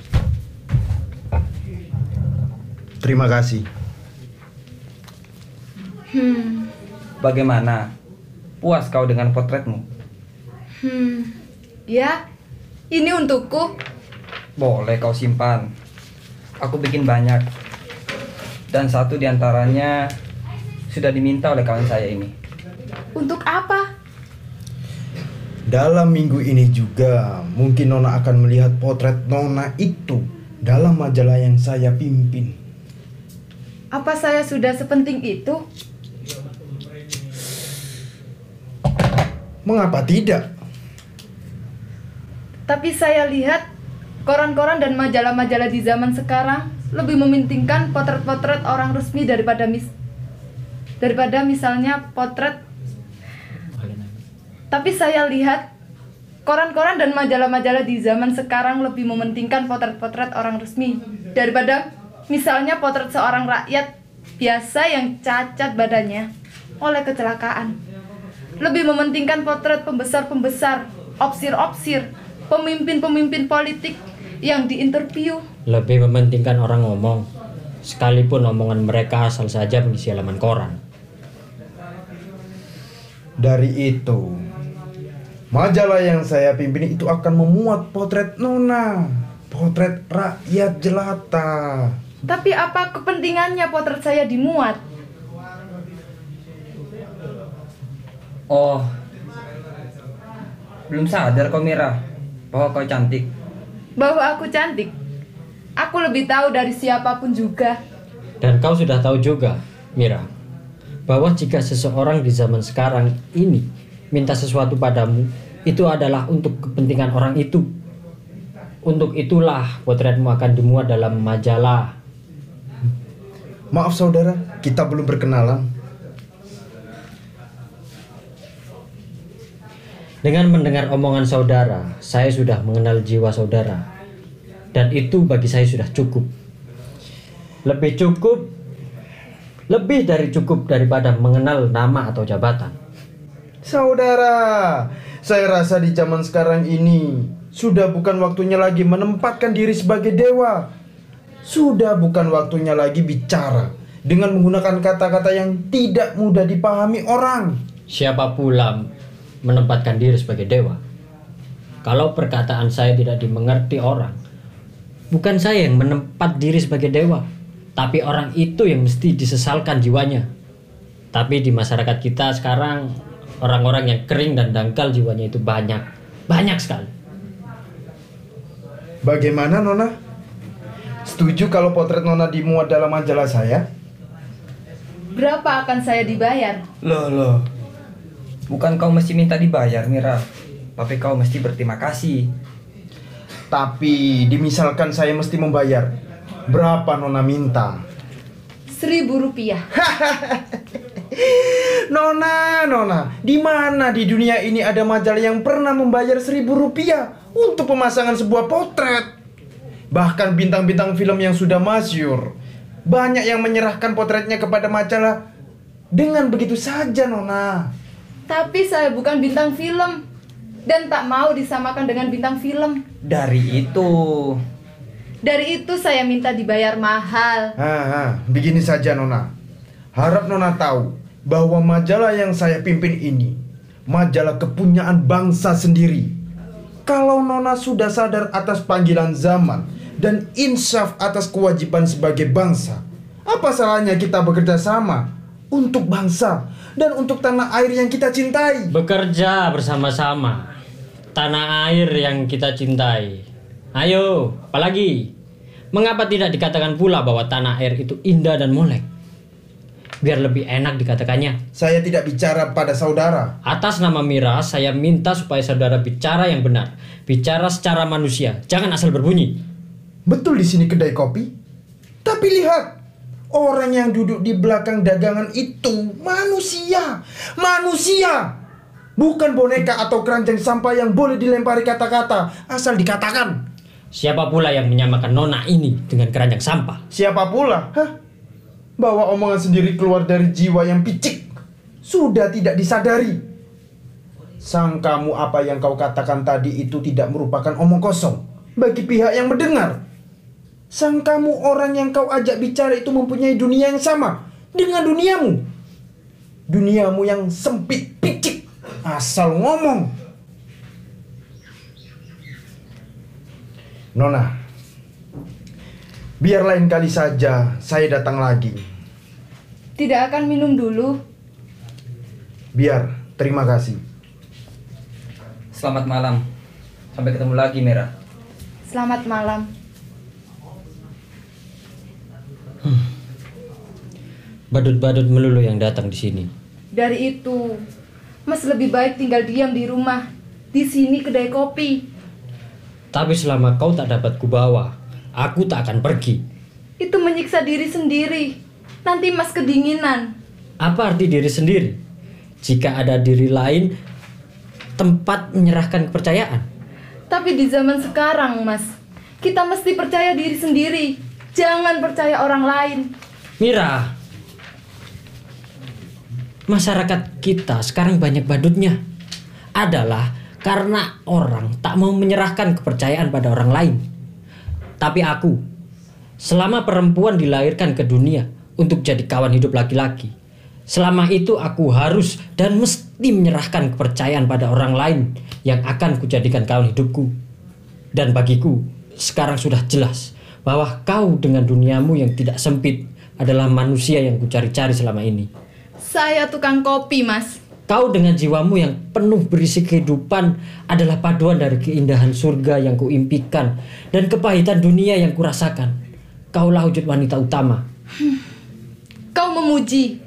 Speaker 1: Terima kasih.
Speaker 3: Hmm,
Speaker 9: Bagaimana? Puas kau dengan potretmu?
Speaker 3: hmm. Ya, ini untukku.
Speaker 9: Boleh kau simpan. Aku bikin banyak. Dan satu di antaranya sudah diminta oleh kawan saya ini.
Speaker 3: Untuk apa?
Speaker 1: Dalam minggu ini juga mungkin Nona akan melihat potret Nona itu dalam majalah yang saya pimpin.
Speaker 3: Apa saya sudah sepenting itu?
Speaker 1: Mengapa tidak?
Speaker 3: Tapi saya lihat koran-koran dan majalah-majalah di zaman sekarang lebih mementingkan potret-potret orang resmi daripada mis daripada misalnya potret tapi saya lihat koran-koran dan majalah-majalah di zaman sekarang lebih mementingkan potret-potret orang resmi daripada misalnya potret seorang rakyat biasa yang cacat badannya oleh kecelakaan. Lebih mementingkan potret pembesar-pembesar, opsir-opsir, pemimpin-pemimpin politik yang diinterview.
Speaker 5: Lebih mementingkan orang ngomong. Sekalipun omongan mereka asal saja mengisi halaman koran.
Speaker 1: Dari itu, majalah yang saya pimpin itu akan memuat potret Nona, potret rakyat jelata.
Speaker 3: Tapi apa kepentingannya potret saya dimuat?
Speaker 9: Oh, belum sadar kau Mira bahwa kau cantik.
Speaker 3: Bahwa aku cantik. Aku lebih tahu dari siapa pun juga.
Speaker 5: Dan kau sudah tahu juga, Mira, bahwa jika seseorang di zaman sekarang ini minta sesuatu padamu, itu adalah untuk kepentingan orang itu. Untuk itulah potretmu akan dimuat dalam majalah.
Speaker 1: Maaf saudara, kita belum berkenalan.
Speaker 5: Dengan mendengar omongan saudara, saya sudah mengenal jiwa saudara. Dan itu bagi saya sudah cukup. Lebih cukup, lebih dari cukup daripada mengenal nama atau jabatan.
Speaker 1: Saudara, saya rasa di zaman sekarang ini sudah bukan waktunya lagi menempatkan diri sebagai dewa. Sudah bukan waktunya lagi bicara dengan menggunakan kata-kata yang tidak mudah dipahami orang.
Speaker 5: Siapa pula menempatkan diri sebagai dewa? Kalau perkataan saya tidak dimengerti orang, bukan saya yang menempat diri sebagai dewa, tapi orang itu yang mesti disesalkan jiwanya. Tapi di masyarakat kita sekarang orang-orang yang kering dan dangkal jiwanya itu banyak, banyak sekali.
Speaker 1: Bagaimana Nona? Setuju kalau potret Nona dimuat dalam majalah saya?
Speaker 3: Berapa akan saya dibayar?
Speaker 9: Loh, loh. Bukan kau mesti minta dibayar, Mira. Tapi kau mesti berterima kasih.
Speaker 1: Tapi dimisalkan saya mesti membayar. Berapa Nona minta?
Speaker 3: Seribu rupiah.
Speaker 1: Nona, Nona, di mana di dunia ini ada majalah yang pernah membayar seribu rupiah untuk pemasangan sebuah potret? Bahkan bintang-bintang film yang sudah masyur, banyak yang menyerahkan potretnya kepada majalah dengan begitu saja, Nona.
Speaker 3: Tapi saya bukan bintang film dan tak mau disamakan dengan bintang film.
Speaker 9: Dari itu,
Speaker 3: Dari itu saya minta dibayar mahal.
Speaker 1: Ah, begini saja, Nona. Harap Nona tahu bahwa majalah yang saya pimpin ini majalah kepunyaan bangsa sendiri. Kalau Nona sudah sadar atas panggilan zaman dan insaf atas kewajiban sebagai bangsa, apa salahnya kita bekerja sama untuk bangsa dan untuk tanah air yang kita cintai?
Speaker 5: Bekerja bersama-sama. Tanah air yang kita cintai. Ayo, apalagi? Mengapa tidak dikatakan pula bahwa tanah air itu indah dan molek? Biar lebih enak dikatakannya.
Speaker 1: Saya tidak bicara pada saudara.
Speaker 5: Atas nama Mira, saya minta supaya saudara bicara yang benar. Bicara secara manusia, jangan asal berbunyi.
Speaker 1: Betul di sini kedai kopi. Tapi lihat, orang yang duduk di belakang dagangan itu manusia. Manusia. Bukan boneka atau keranjang sampah yang boleh dilempari kata-kata asal dikatakan.
Speaker 5: Siapa pula yang menyamakan nona ini dengan keranjang sampah?
Speaker 1: Siapa pula? Hah? Bawa omongan sendiri keluar dari jiwa yang picik. Sudah tidak disadari. Sang kamu apa yang kau katakan tadi itu tidak merupakan omong kosong bagi pihak yang mendengar. Sang kamu orang yang kau ajak bicara itu mempunyai dunia yang sama dengan duniamu. Duniamu yang sempit picik asal ngomong. Nona, biar lain kali saja saya datang lagi.
Speaker 3: Tidak akan minum dulu.
Speaker 1: Biar, terima kasih.
Speaker 9: selamat malam. Sampai ketemu lagi, Mira.
Speaker 3: Selamat malam.
Speaker 5: Badut-badut melulu yang datang di sini.
Speaker 3: Dari itu, Mas lebih baik tinggal diam di rumah. Di sini kedai kopi.
Speaker 5: Tapi selama kau tak dapat kubawa, aku tak akan pergi.
Speaker 3: Itu menyiksa diri sendiri. Nanti Mas kedinginan.
Speaker 5: Apa arti diri sendiri? Jika ada diri lain, tempat menyerahkan kepercayaan.
Speaker 3: Tapi di zaman sekarang, Mas, kita mesti percaya diri sendiri. Jangan percaya orang lain.
Speaker 5: Mira, masyarakat kita sekarang banyak badutnya. Adalah karena orang tak mau menyerahkan kepercayaan pada orang lain. Tapi aku, Selama perempuan dilahirkan ke dunia untuk jadi kawan hidup laki-laki, selama itu aku harus dan mesti menyerahkan kepercayaan pada orang lain yang akan kujadikan kawan hidupku. Dan bagiku, sekarang sudah jelas bahwa kau dengan duniamu yang tidak sempit adalah manusia yang kucari-cari selama ini.
Speaker 3: Saya tukang kopi, Mas.
Speaker 5: Kau dengan jiwamu yang penuh berisi kehidupan adalah paduan dari keindahan surga yang kuimpikan dan kepahitan dunia yang kurasakan. Kaulah wujud wanita utama.
Speaker 3: Kau memuji.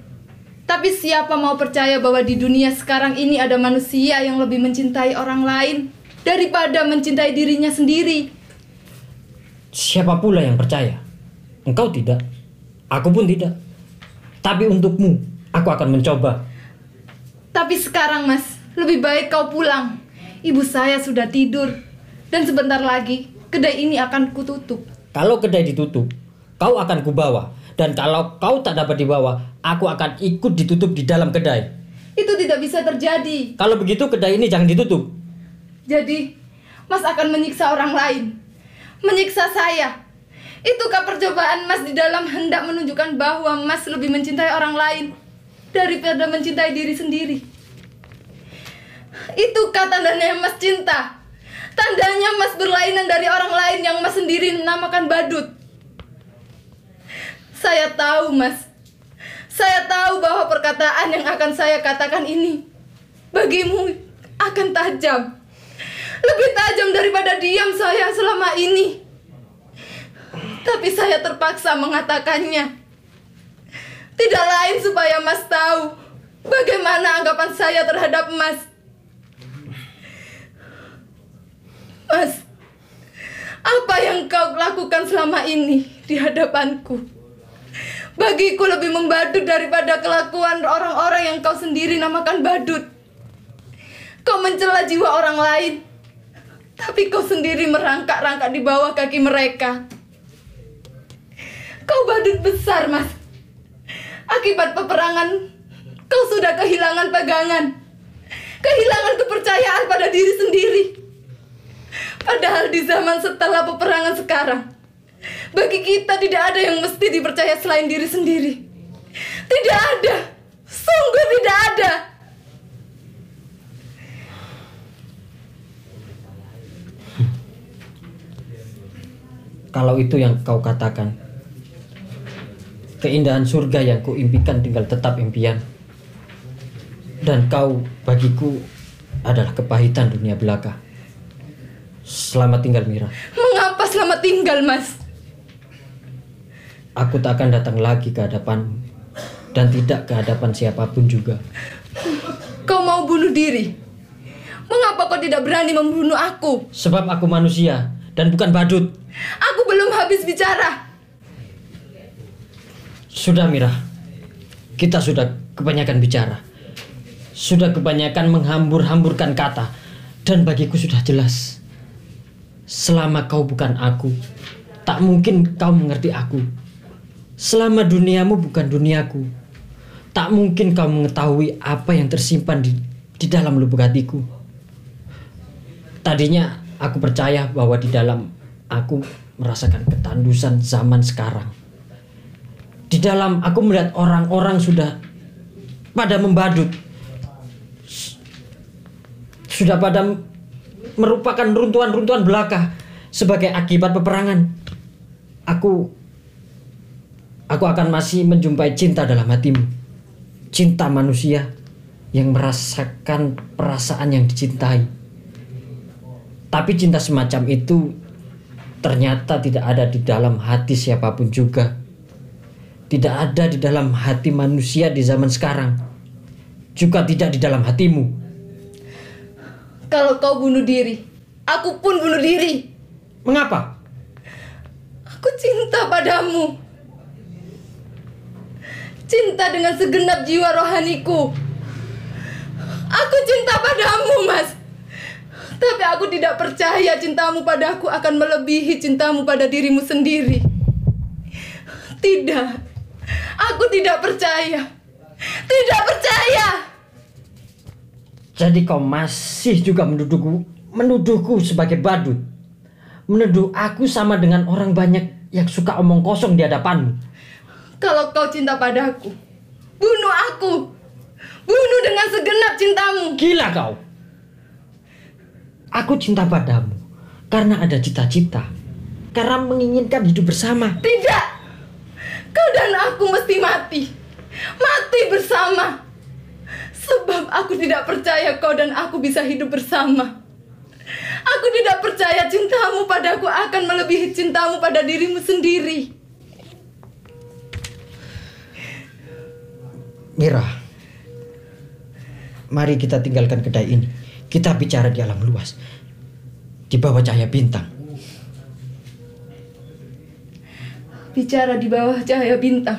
Speaker 3: Tapi siapa mau percaya bahwa di dunia sekarang ini ada manusia yang lebih mencintai orang lain daripada mencintai dirinya sendiri?
Speaker 5: Siapa pula yang percaya? Engkau tidak. Aku pun tidak. Tapi untukmu, aku akan mencoba.
Speaker 3: Tapi sekarang, Mas, lebih baik kau pulang. Ibu saya sudah tidur. Dan sebentar lagi, kedai ini akan kututup.
Speaker 5: Kalau kedai ditutup, kau akan kubawa. Dan kalau kau tak dapat dibawa, aku akan ikut ditutup di dalam kedai.
Speaker 3: Itu tidak bisa terjadi.
Speaker 5: Kalau begitu kedai ini jangan ditutup.
Speaker 3: Jadi, Mas akan menyiksa orang lain. Menyiksa saya. Itukah percobaan Mas di dalam hendak menunjukkan bahwa Mas lebih mencintai orang lain daripada mencintai diri sendiri? Itukah tandanya Mas cinta? Tandanya Mas berlainan dari orang lain yang Mas sendiri menamakan badut. Saya tahu, Mas. Saya tahu bahwa perkataan yang akan saya katakan ini bagimu akan tajam. Lebih tajam daripada diam saya selama ini. Tapi saya terpaksa mengatakannya. Tidak lain supaya Mas tahu bagaimana anggapan saya terhadap Mas. Mas, apa yang kau lakukan selama ini di hadapanku? Bagiku lebih membadut daripada kelakuan orang-orang yang kau sendiri namakan badut. Kau mencela jiwa orang lain, tapi kau sendiri merangkak-rangkak di bawah kaki mereka. Kau badut besar, Mas. Akibat peperangan, kau sudah kehilangan pegangan. Kehilangan kepercayaan pada diri sendiri. Padahal di zaman setelah peperangan sekarang, bagi kita tidak ada yang mesti dipercaya selain diri sendiri. Tidak ada. Sungguh tidak ada.
Speaker 5: Kalau itu yang kau katakan, keindahan surga yang kuimpikan tinggal tetap impian. Dan kau bagiku adalah kepahitan dunia belaka. Selamat tinggal Mira.
Speaker 3: Mengapa selamat tinggal, Mas?
Speaker 5: Aku tak akan datang lagi ke hadapanmu dan tidak ke hadapan siapa pun juga.
Speaker 3: Kau mau bunuh diri? Mengapa kau tidak berani membunuh aku?
Speaker 5: Sebab aku manusia dan bukan badut.
Speaker 3: Aku belum habis bicara.
Speaker 5: Sudah Mira, kita sudah kebanyakan bicara. Sudah kebanyakan menghambur-hamburkan kata. Dan bagiku sudah jelas. Selama kau bukan aku, tak mungkin kau mengerti aku. Selama duniamu bukan duniaku, tak mungkin kau mengetahui apa yang tersimpan di, di dalam lubuk hatiku. Tadinya aku percaya bahwa di dalam aku merasakan ketandusan zaman sekarang. Di dalam aku melihat orang-orang sudah pada membadut. Sudah pada merupakan runtuhan-runtuhan belaka sebagai akibat peperangan. Aku aku akan masih menjumpai cinta dalam hatimu. Cinta manusia yang merasakan perasaan yang dicintai. Tapi cinta semacam itu ternyata tidak ada di dalam hati siapa pun juga. Tidak ada di dalam hati manusia di zaman sekarang. Juga tidak di dalam hatimu.
Speaker 3: Kalau kau bunuh diri, aku pun bunuh diri.
Speaker 5: Mengapa?
Speaker 3: Aku cinta padamu. Cinta dengan segenap jiwa rohaniku. Aku cinta padamu, Mas. Tapi aku tidak percaya cintamu padaku akan melebihi cintamu pada dirimu sendiri. Tidak. Aku tidak percaya. Tidak percaya.
Speaker 5: Jadi kau masih juga menuduhku, menuduhku sebagai badut. Menuduh aku sama dengan orang banyak yang suka omong kosong di hadapanmu.
Speaker 3: Kalau kau cinta padaku, bunuh aku. Bunuh dengan segenap cintamu.
Speaker 5: Gila kau. Aku cinta padamu karena ada cita-cita. Karena menginginkan hidup bersama.
Speaker 3: Tidak. Kau dan aku mesti mati. Mati bersama. Sebab aku tidak percaya kau dan aku bisa hidup bersama. Aku tidak percaya cintamu padaku akan melebihi cintamu pada dirimu sendiri.
Speaker 5: Mira, mari kita tinggalkan kedai ini. Kita bicara di alam luas. Di bawah cahaya bintang.
Speaker 3: Bicara di bawah cahaya bintang.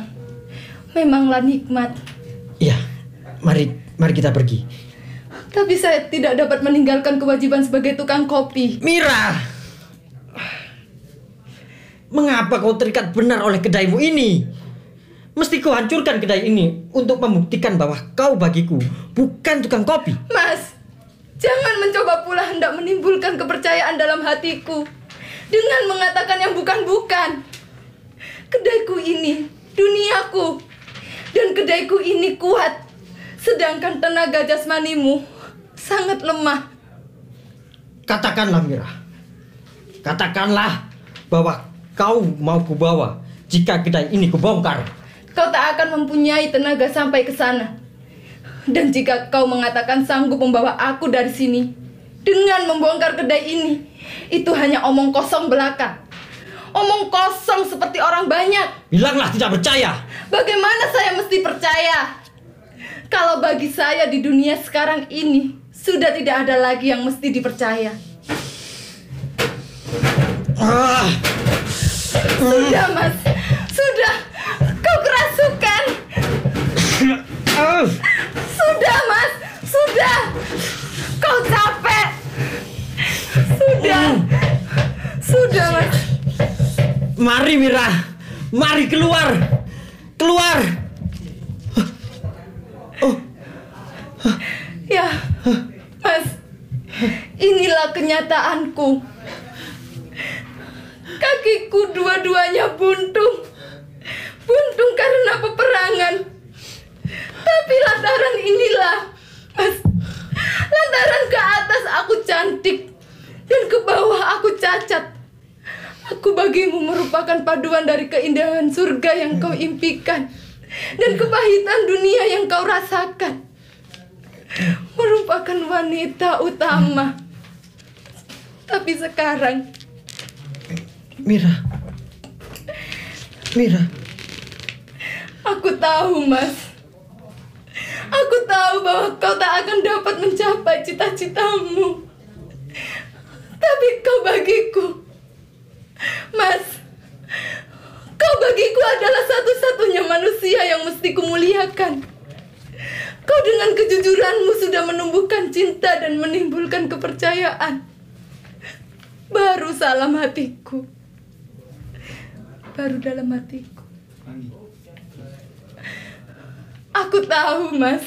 Speaker 3: Memanglah nikmat.
Speaker 5: Iya, mari mari kita pergi.
Speaker 3: Tapi saya tidak dapat meninggalkan kewajiban sebagai tukang kopi.
Speaker 5: Mira! Mengapa kau terikat benar oleh kedaimu ini? Mesti kau hancurkan kedai ini untuk membuktikan bahwa kau bagiku bukan tukang kopi.
Speaker 3: Mas, jangan mencoba pula hendak menimbulkan kepercayaan dalam hatiku dengan mengatakan yang bukan-bukan. Kedaiku ini duniaku dan kedaiku ini kuat. Sedangkan tenaga jasmanimu sangat lemah.
Speaker 5: Katakanlah Mira. Katakanlah bahwa kau mau kubawa jika kedai ini kubongkar.
Speaker 3: Kau tak akan mempunyai tenaga sampai ke sana. Dan jika kau mengatakan sanggup membawa aku dari sini dengan membongkar kedai ini, itu hanya omong kosong belaka. Omong kosong seperti orang banyak.
Speaker 5: Bilanglah tidak percaya.
Speaker 3: Bagaimana saya mesti percaya? Kalau bagi saya di dunia sekarang ini sudah tidak ada lagi yang mesti dipercaya.
Speaker 5: Ah,
Speaker 3: Sudah, Mas. Sudah. Kau kerasukan.
Speaker 5: ah.
Speaker 3: Sudah, Mas. Sudah. Kau capek. Sudah. Sudah, Mas.
Speaker 5: Mari Mira. Mari keluar. Keluar.
Speaker 3: Ya, Mas. Inilah kenyataanku. Kakiku dua-duanya buntung. Buntung karena peperangan. Tapi lantaran inilah, Mas. Lantaran ke atas aku cantik dan ke bawah aku cacat. Aku bagimu merupakan paduan dari keindahan surga yang kau impikan dan kepahitan dunia yang kau rasakan merupakan wanita utama. Tapi sekarang
Speaker 5: Mira. Mira.
Speaker 3: aku tahu, Mas. Aku tahu bahwa kau tak akan dapat mencapai cita-citamu. Tapi kau bagiku, Mas. Kau bagiku adalah satu-satunya manusia yang mesti kumuliakan. Kau dengan kejujuranmu sudah menumbuhkan cinta dan menimbulkan kepercayaan. Baru salam hatiku. Baru dalam hatiku. Aku tahu, Mas.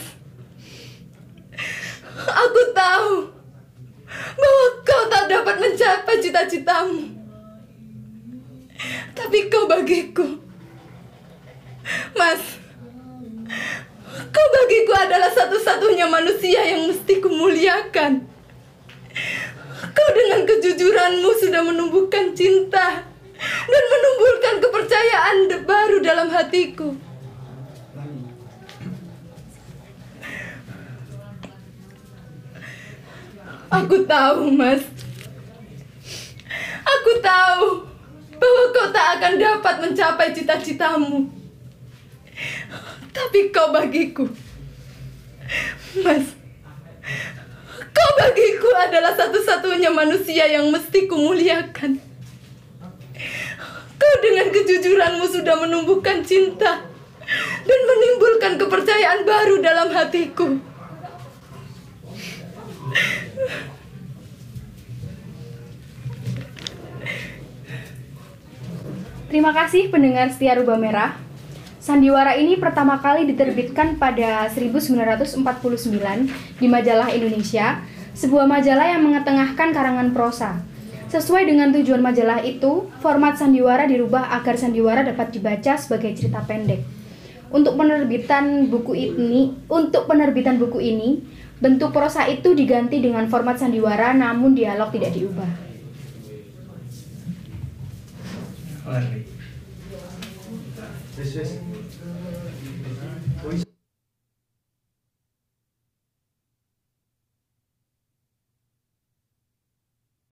Speaker 3: Aku tahu bahwa kau tak dapat mencapai cita-citamu. Tapi kau bagiku. Mas, kau bagiku adalah satu-satunya manusia yang mesti kumuliakan. Kau dengan kejujuranmu sudah menumbuhkan cinta dan menumbuhkan kepercayaan baru dalam hatiku. Aku tahu, Mas. Aku tahu bahwa kau tak akan dapat mencapai cita-citamu. Tapi kau bagiku, Mas. Kau bagiku adalah satu-satunya manusia yang mesti kumuliakan. Kau dengan kejujuranmu sudah menumbuhkan cinta dan menimbulkan kepercayaan baru dalam hatiku.
Speaker 2: Terima kasih pendengar setia Rubah Merah. Sandiwara ini pertama kali diterbitkan pada 1949 di majalah Indonesia, sebuah majalah yang mengetengahkan karangan prosa. Sesuai dengan tujuan majalah itu, format sandiwara dirubah agar sandiwara dapat dibaca sebagai cerita pendek. Untuk penerbitan buku ini, untuk penerbitan buku ini, bentuk prosa itu diganti dengan format sandiwara namun dialog tidak diubah.
Speaker 1: This is